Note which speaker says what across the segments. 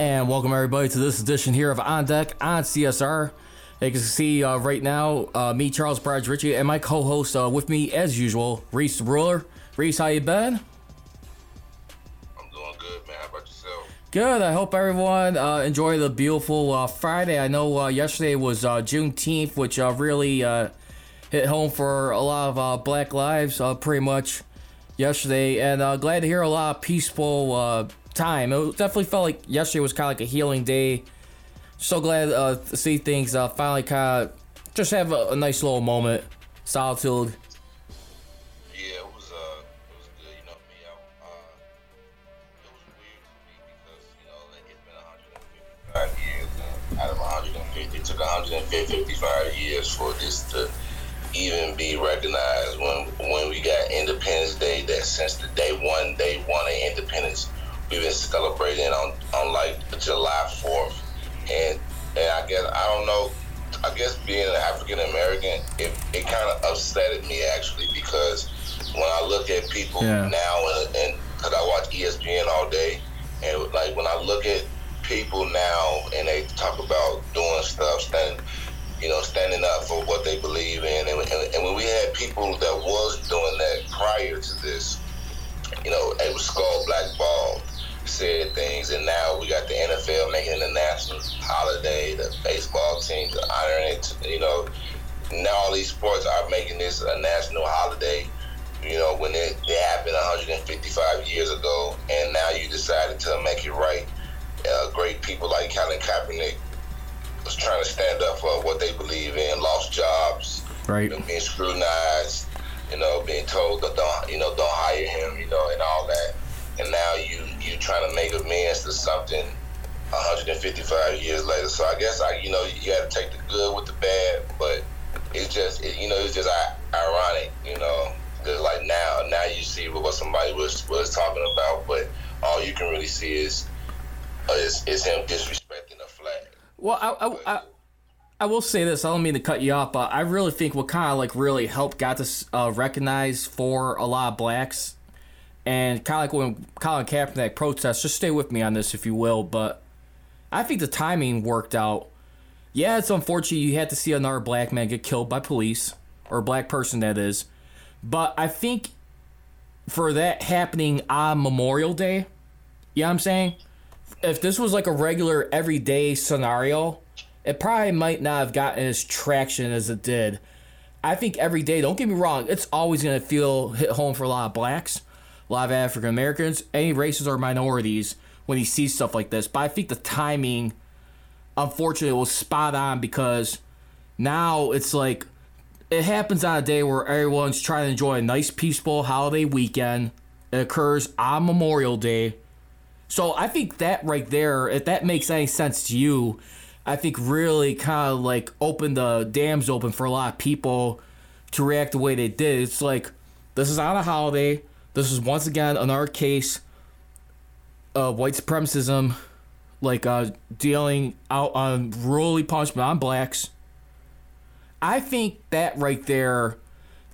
Speaker 1: And welcome everybody to this edition here of On Deck on CSR. You can see uh, right now, uh, me, Charles Bridge Richey, and my co-host uh, with me as usual, Riis the Ruler. Riis, how you been?
Speaker 2: I'm doing good, man. How about yourself?
Speaker 1: Good. I hope everyone uh, enjoyed the beautiful uh, Friday. I know uh, yesterday was uh, Juneteenth, which uh, really uh, hit home for a lot of uh, Black lives, uh, pretty much yesterday. And uh, glad to hear a lot of peaceful uh, time. It definitely felt like yesterday was kind of like a healing day. So glad uh, to see things uh, finally kind of just have a, a nice little moment, solitude.
Speaker 2: Yeah, it was uh, it was good. You know me, uh, it was weird to me because you know it's been 155 years, and out of 150, it took 155 years for this to even be recognized. When when we got Independence Day, that since the day one, day one of independence, we've been celebrating on on like July 4th, and and I guess I don't know. I guess being an African American, it, it kind of upsetted me actually because when I look at people
Speaker 1: Yeah.
Speaker 2: now and because I watch ESPN all day, and like when I look at people now and they talk about doing stuff, standing, you know, standing up for what they believe in, and, and, and when we had people that was doing that prior to this, you know, it was called blackball, said things, and now we got the NFL making it a national holiday, the baseball team honoring it, you know. Now all these sports are making this a national holiday, you know, when it, it happened 155 years ago, and now you decided to make it right. Uh, great people like Colin Kaepernick was trying to stand up for what they believe in, lost jobs,
Speaker 1: Right.
Speaker 2: been being scrutinized, you know, being told that don't, you know, don't hire him, you know, and all that. And now you you trying to make amends to something 155 years later. So I guess I, you know, you got to take the good with the bad, but it's just, it, you know, it's just ironic, you know, because like now, now you see what somebody was was talking about, but all you can really see is uh, is, is him disrespecting the flag.
Speaker 1: Well, I, I, I, I will say this. I don't mean to cut you off, but I really think what kind of like really helped got this uh, recognized for a lot of blacks, and kind of like when Colin Kaepernick protests. Just stay with me on this, if you will. But I think the timing worked out. Yeah, it's unfortunate you had to see another black man get killed by police or a black person that is, but I think for that happening on Memorial Day, you know what I'm saying? if this was like a regular everyday scenario, it probably might not have gotten as traction as it did. I think every day, don't get me wrong, it's always going to feel hit home for a lot of blacks, a lot of African Americans, any races or minorities when he sees stuff like this. But I think the timing, unfortunately, was spot on because now it's like it happens on a day where everyone's trying to enjoy a nice, peaceful holiday weekend. It occurs on Memorial Day. So I think that right there, if that makes any sense to you, I think really kind of like opened the dams open for a lot of people to react the way they did. It's like this is on a holiday. This is once again another case of white supremacism, like uh, dealing out on ruly punishment on blacks. I think that right there,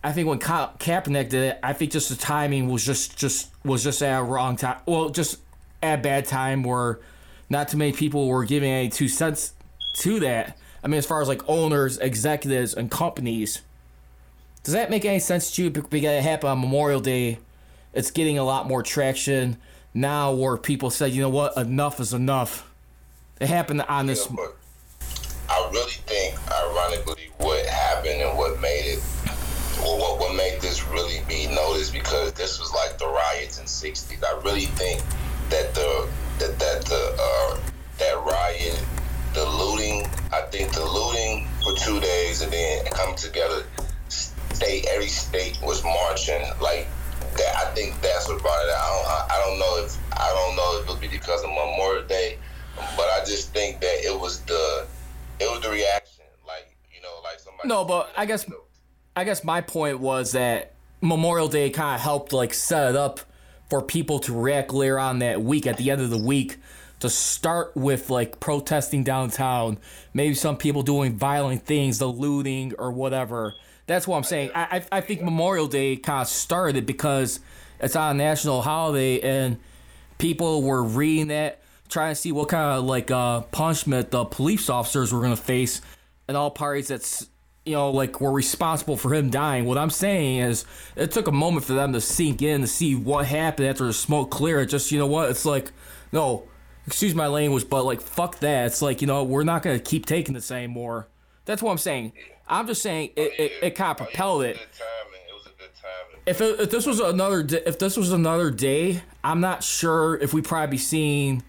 Speaker 1: I think when Ka- Kaepernick did it, I think just the timing was just just was just at a wrong time. Well, just at a bad time where not too many people were giving any two cents to that. I mean, as far as like owners, executives, and companies, does that make any sense to you? Because it happened on Memorial Day. It's getting a lot more traction now, where people say, you know what, enough is enough. It happened on this.
Speaker 2: I really think, ironically, what happened and what made it, well, what what made this really be noticed because this was like the riots in '60s. I really think that the that that the uh, that riot, the looting. I think the looting for two days and then come together. State every state was marching like I don't know if it'll be because of Memorial Day, but I just think that it was the it was the reaction. Like you know, like somebody.
Speaker 1: No, but I guess I guess my point was that Memorial Day kind of helped like set it up for people to react later on that week at the end of the week to start with like protesting downtown, maybe some people doing violent things, the looting or whatever. That's what I'm saying. I I, I think Memorial Day kind of started because it's on a national holiday and people were reading that, trying to see what kind of like uh, punishment the police officers were gonna face, and all parties that's you know like were responsible for him dying. What I'm saying is, it took a moment for them to sink in to see what happened after the smoke cleared. Just you know what, it's like no, excuse my language, but like fuck that. It's like you know we're not gonna keep taking this anymore. That's what I'm saying. I'm just saying it, it, it kind of propelled it. If, it, if this was another day, if this was another day, I'm not sure if we probably be seeing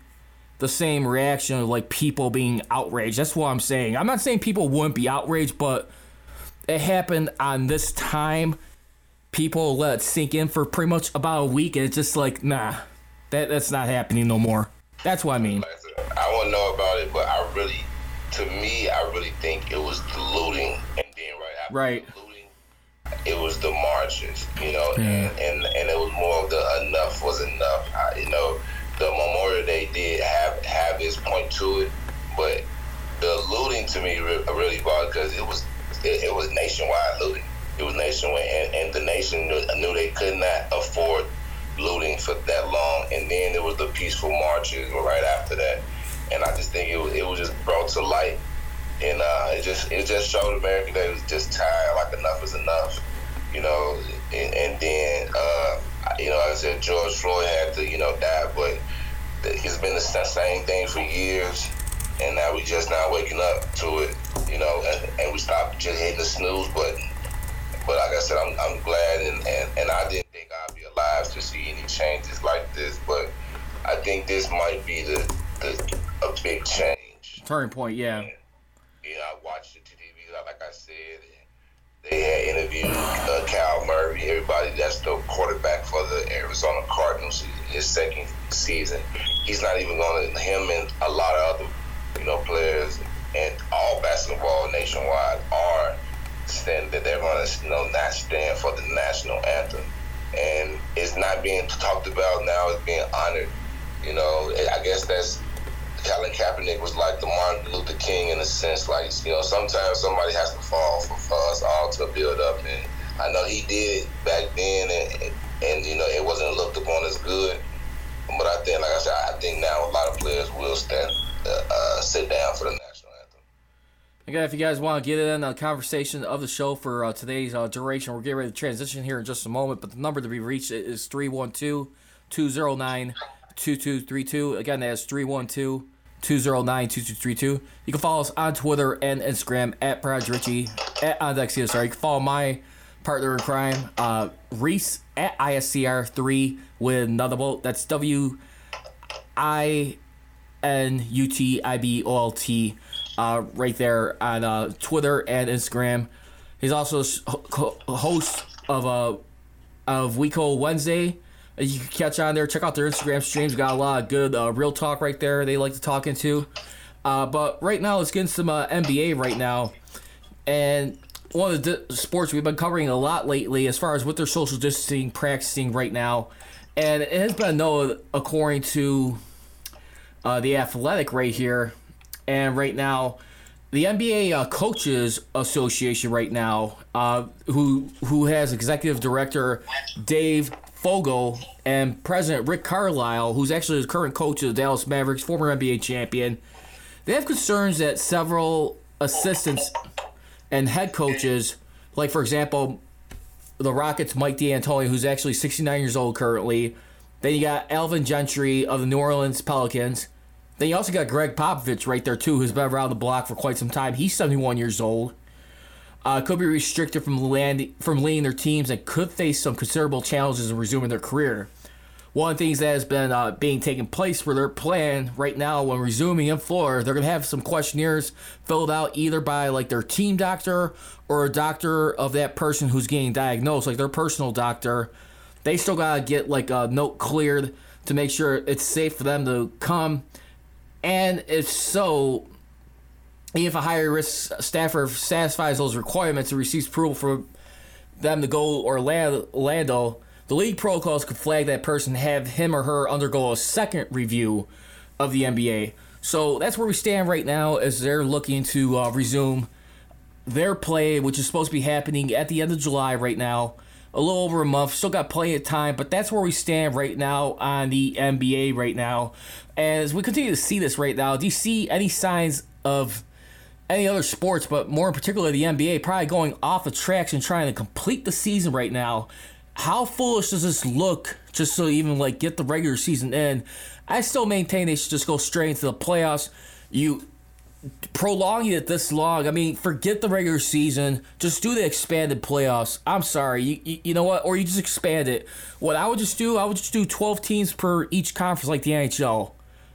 Speaker 1: the same reaction of like people being outraged. That's what I'm saying. I'm not saying people wouldn't be outraged, but it happened on this time. People let it sink in for pretty much about a week, and it's just like, nah, that that's not happening no more. That's what I mean.
Speaker 2: I wouldn't know about it, but I really, to me, I really think it was the looting, and then right after
Speaker 1: right.
Speaker 2: looting, it was the marches, you know, yeah. and, and and it was more of the enough was enough. I, you know, the Memorial Day did have have its point to it, but the looting to me really bothered because it was it, it, was nationwide looting. It was nationwide, and, and the nation knew they could not afford looting for that long. And then there was the peaceful marches right after that, and I just think it was, it was just brought to light, and uh, it just it just showed America that it was just tired. Like enough is enough, you know. And, and then uh, you know, like I said, George Floyd had to you know die, but it's been the same thing for years, and now we just now waking up to it, you know, and, and we stopped just hitting the snooze button. But like I said, I'm, I'm glad, and, and, and I didn't think I'd be alive to see any changes like this. But I think this might be the, the a big change.
Speaker 1: Turning point, yeah.
Speaker 2: And, you know, I watched the TV, like I said. They had interviewed uh, Kyler Murray, everybody that's the quarterback for the Arizona Cardinals, his second season. He's not even going to, him and a lot of other, you know, players and all basketball nationwide are saying that they're going to, you know, not stand for the national anthem. And it's not being talked about now, it's being honored. You know, I guess that's Colin Kaepernick was like the Martin Luther King in a sense. Like, you know, sometimes somebody has to fall for, for us all to build up. And I know he did back then, and, and, you know, it wasn't looked upon as good. But I think, like I said, I think now a lot of players will stand, uh, uh, sit down for the national anthem.
Speaker 1: Again, if you guys want to get in the conversation of the show for uh, today's uh, duration, we're getting ready to transition here in just a moment. But the number to be reached is 312 209 2232. Again, that's 312 209 2232. You can follow us on Twitter and Instagram at Prodigy Richey, at OnDeckCSR. Sorry, you can follow my partner in crime, uh, Riis at ISCR3 with another boat. That's W I N U T I B O L T, uh, right there on uh, Twitter and Instagram. He's also a host of uh, of WeCo Wednesday you can catch on there. Check out their Instagram streams. Got a lot of good uh, real talk right there. They like to talk into. Uh, but right now, let's get some uh, NBA right now. And one of the di- sports we've been covering a lot lately, as far as what they're social distancing practicing right now, and it has been known according to uh, the Athletic right here, and right now. The NBA uh, Coaches Association right now, uh, who who has executive director Dave Fogel and President Rick Carlisle, who's actually the current coach of the Dallas Mavericks, former NBA champion, they have concerns that several assistants and head coaches, like for example, the Rockets' Mike D'Antoni, who's actually 69 years old currently. Then you got Alvin Gentry of the New Orleans Pelicans. Then you also got Gregg Popovich right there too, who's been around the block for quite some time. He's 71 years old uh, could be restricted from land, from leading their teams and could face some considerable challenges in resuming their career. One of the things that has been uh, being taken place for their plan right now when resuming in Florida, they're gonna have some questionnaires filled out either by like their team doctor or a doctor of that person who's getting diagnosed, like their personal doctor. They still gotta get like a note cleared to make sure it's safe for them to come. And if so, if a higher risk staffer satisfies those requirements and receives approval for them to go Orlando, the league protocols could flag that person, have him or her undergo a second review of the NBA. So that's where we stand right now as they're looking to uh, resume their play, which is supposed to be happening at the end of July right now. a little over a month. Still got plenty of time, but that's where we stand right now on the NBA right now. As we continue to see this right now, do you see any signs of any other sports, but more in particular the NBA, probably going off the tracks and trying to complete the season right now? How foolish does this look just to even like get the regular season in? I still maintain they should just go straight into the playoffs. You prolonging it this long. I mean, forget the regular season. Just do the expanded playoffs. I'm sorry. You, you, you, know what? Or you just expand it. What I would just do, I would just do 12 teams per each conference like the NHL.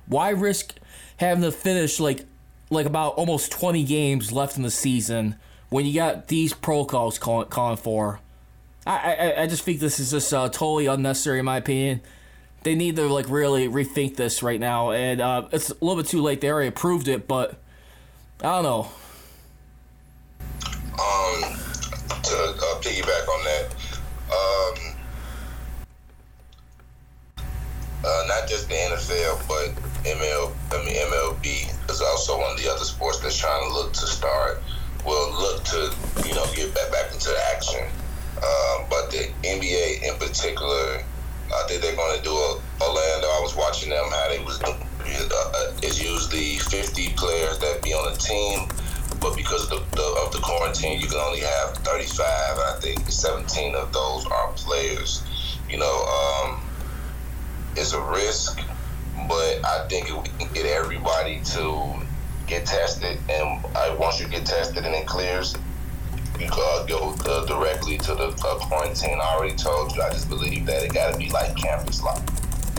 Speaker 1: Why risk having to finish like like about almost 20 games left in the season when you got these protocols calling, calling for? I, I, I just think this is just uh, totally unnecessary in my opinion. They need to like really rethink this right now, and uh, it's a little bit too late. They already approved it, but I don't know.
Speaker 2: Um, to uh, piggyback on that, um, uh, not just the NFL, but ML, I mean MLB is also one of the other sports that's trying to look to start. Will look to you know get back back into action. Um, but the NBA in particular, I think they're going to do a Orlando. I was watching them how they was doing uh, is usually 50 players that be on a team, but because of the, the, of the quarantine, you can only have 35. I think 17 of those are players. You know, um, it's a risk, but I think we can get everybody to get tested, and uh, once you get tested and it clears, you uh, go uh, directly to the uh, quarantine. I already told you. I just believe that it got to be like campus life.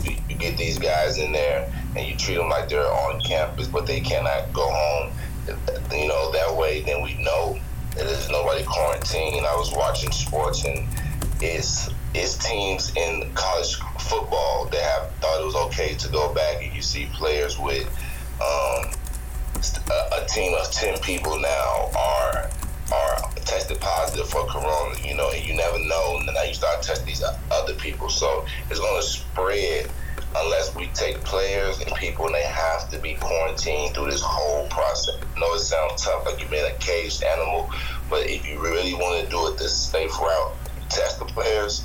Speaker 2: You get these guys in there and you treat them like they're on campus, but they cannot go home. You know, that way, then we know that there's nobody quarantined. I was watching sports, and it's it's teams in college football that have thought it was okay to go back, and you see players with um, a, a team of ten people now are are tested positive for corona. You know, and you never know. And now you start testing these other people, so it's going to spread unless we take players and people and they have to be quarantined through this whole process. I know it sounds tough, like you've been a caged animal, but if you really want to do it this safe route, test the players.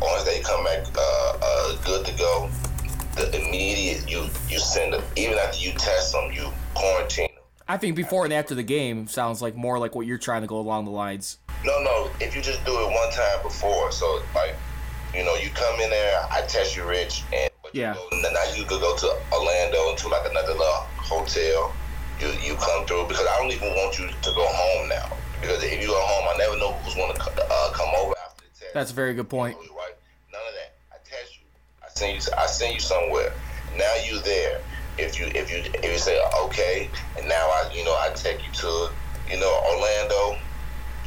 Speaker 2: Once they come back uh, uh, good to go, the immediate you you send them. Even after you test them, you quarantine them.
Speaker 1: I think before and after the game sounds like more like what you're trying to go along the lines.
Speaker 2: No, no. If you just do it one time before, so like you know, you come in there, I test you, Rich, and
Speaker 1: yeah.
Speaker 2: You go, now you could go to Orlando to like another little hotel. You you come through because I don't even want you to go home now because if you go home, I never know who's going to uh, come over after the test.
Speaker 1: That's a very good point.
Speaker 2: None of that. I test you. I send you. I send you somewhere. Now you there. If you if you if you say okay, and now I you know I take you to you know Orlando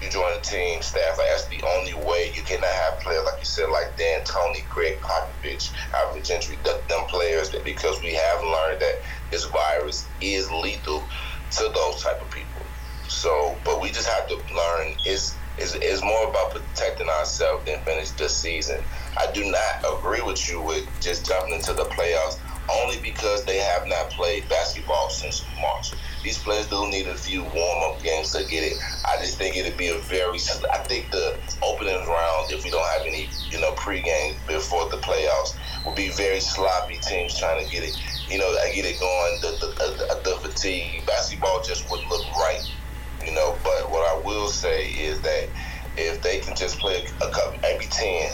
Speaker 2: you join the team, staff. Like that's the only way you cannot have players like you said, like D'Antoni, Gregg Popovich, Alvin Gentry, them players because we have learned that this virus is lethal to those type of people. So, but we just have to learn is is is more about protecting ourselves than finish the season. I do not agree with you with just jumping into the playoffs only because they have not played basketball since March. These players do need a few warm up games to get it. I just think it'd be a very. I think the opening round, if we don't have any, you know, pregame before the playoffs, will be very sloppy teams trying to get it. You know, uh, get it going. The the, the, the fatigue, basketball just wouldn't look right. You know, but what I will say is that if they can just play a couple, maybe ten,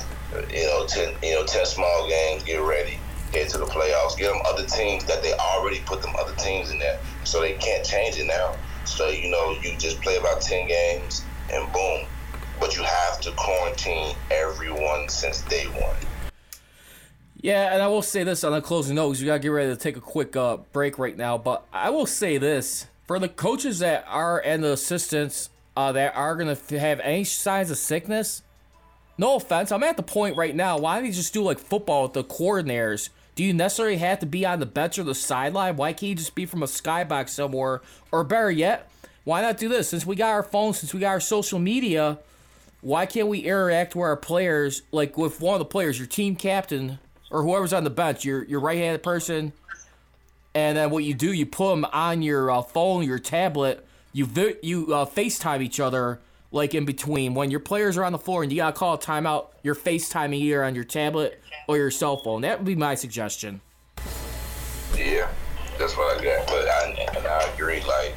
Speaker 2: you know, ten, you know, ten small games, get ready get to the playoffs. Get them other teams that they already put them other teams in there, so they can't change it now. So you know, you just play about ten games and boom. But you have to quarantine everyone since day one.
Speaker 1: Yeah, and I will say this on the closing note because we gotta get ready to take a quick uh, break right now. But I will say this for the coaches that are and the assistants uh, that are gonna have any signs of sickness. No offense, I'm at the point right now. Why don't you just do like football with the coordinators? Do you necessarily have to be on the bench or the sideline? Why can't you just be from a skybox somewhere? Or better yet, why not do this? Since we got our phones, since we got our social media, why can't we interact with our players, like with one of the players, your team captain, or whoever's on the bench, your your right-handed person, and then what you do, you put them on your uh, phone, your tablet, you vi- you uh, FaceTime each other like in between when your players are on the floor and you gotta call a timeout, you're FaceTiming either on your tablet or your cell phone. That would be my suggestion.
Speaker 2: Yeah, that's what I got. But I and I agree. Like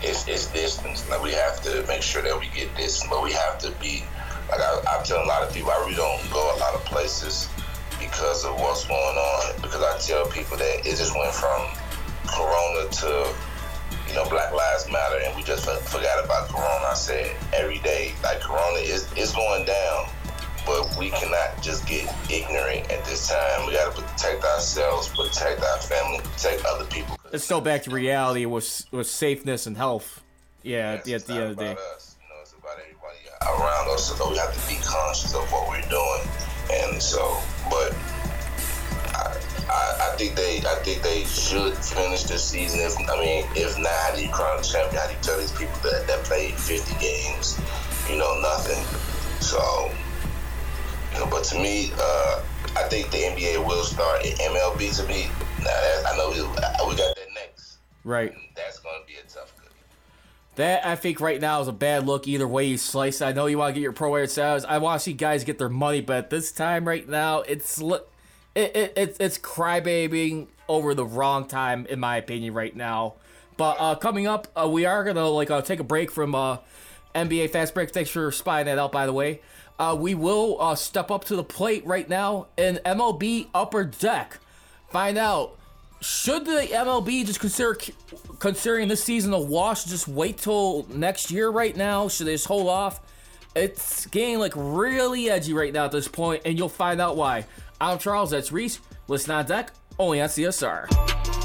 Speaker 2: it's it's distance. Like we have to make sure that we get this, but we have to be. Like I, I'm telling a lot of people, I really don't go a lot of places because of what's going on. Because I tell people that it just went from Corona to you know Black Lives Matter, and we just forgot about Corona. I said every day, like Corona is is going down, but we cannot just get ignorant at this time. We got to protect ourselves, protect our family, protect other people.
Speaker 1: Let's go back to reality with with safeness and health. Yeah,
Speaker 2: Yes,
Speaker 1: at the, at the end of the day.
Speaker 2: Us. You know, it's about everybody around us, so we have to be conscious of what we're doing. And so, but I, I, I think they, I think they should finish the season. If I mean, if not, how do you crown a champion? How do you tell these people that that played 50 games, you know, nothing? So, you know, but to me, uh, I think the NBA will start in MLB. To me, now that, I know we, we got that next.
Speaker 1: Right.
Speaker 2: That's going
Speaker 1: That I think right now is a bad look either way you slice. it. I know you want to get your pro air status. I want to see guys get their money, but this time right now, it's li- it, it, it it's crybabying over the wrong time in my opinion right now. But uh, coming up, uh, we are gonna like uh, take a break from uh, NBA fast break. Thanks for spying that out, by the way. Uh, we will uh, step up to the plate right now in MLB Upper Deck. Find out should the MLB just consider considering this season a wash? Just wait till next year. Right now, should they just hold off? It's getting like really edgy right now at this point, and you'll find out why. I'm Charles. That's Riis. Listen on deck. Only on CSR.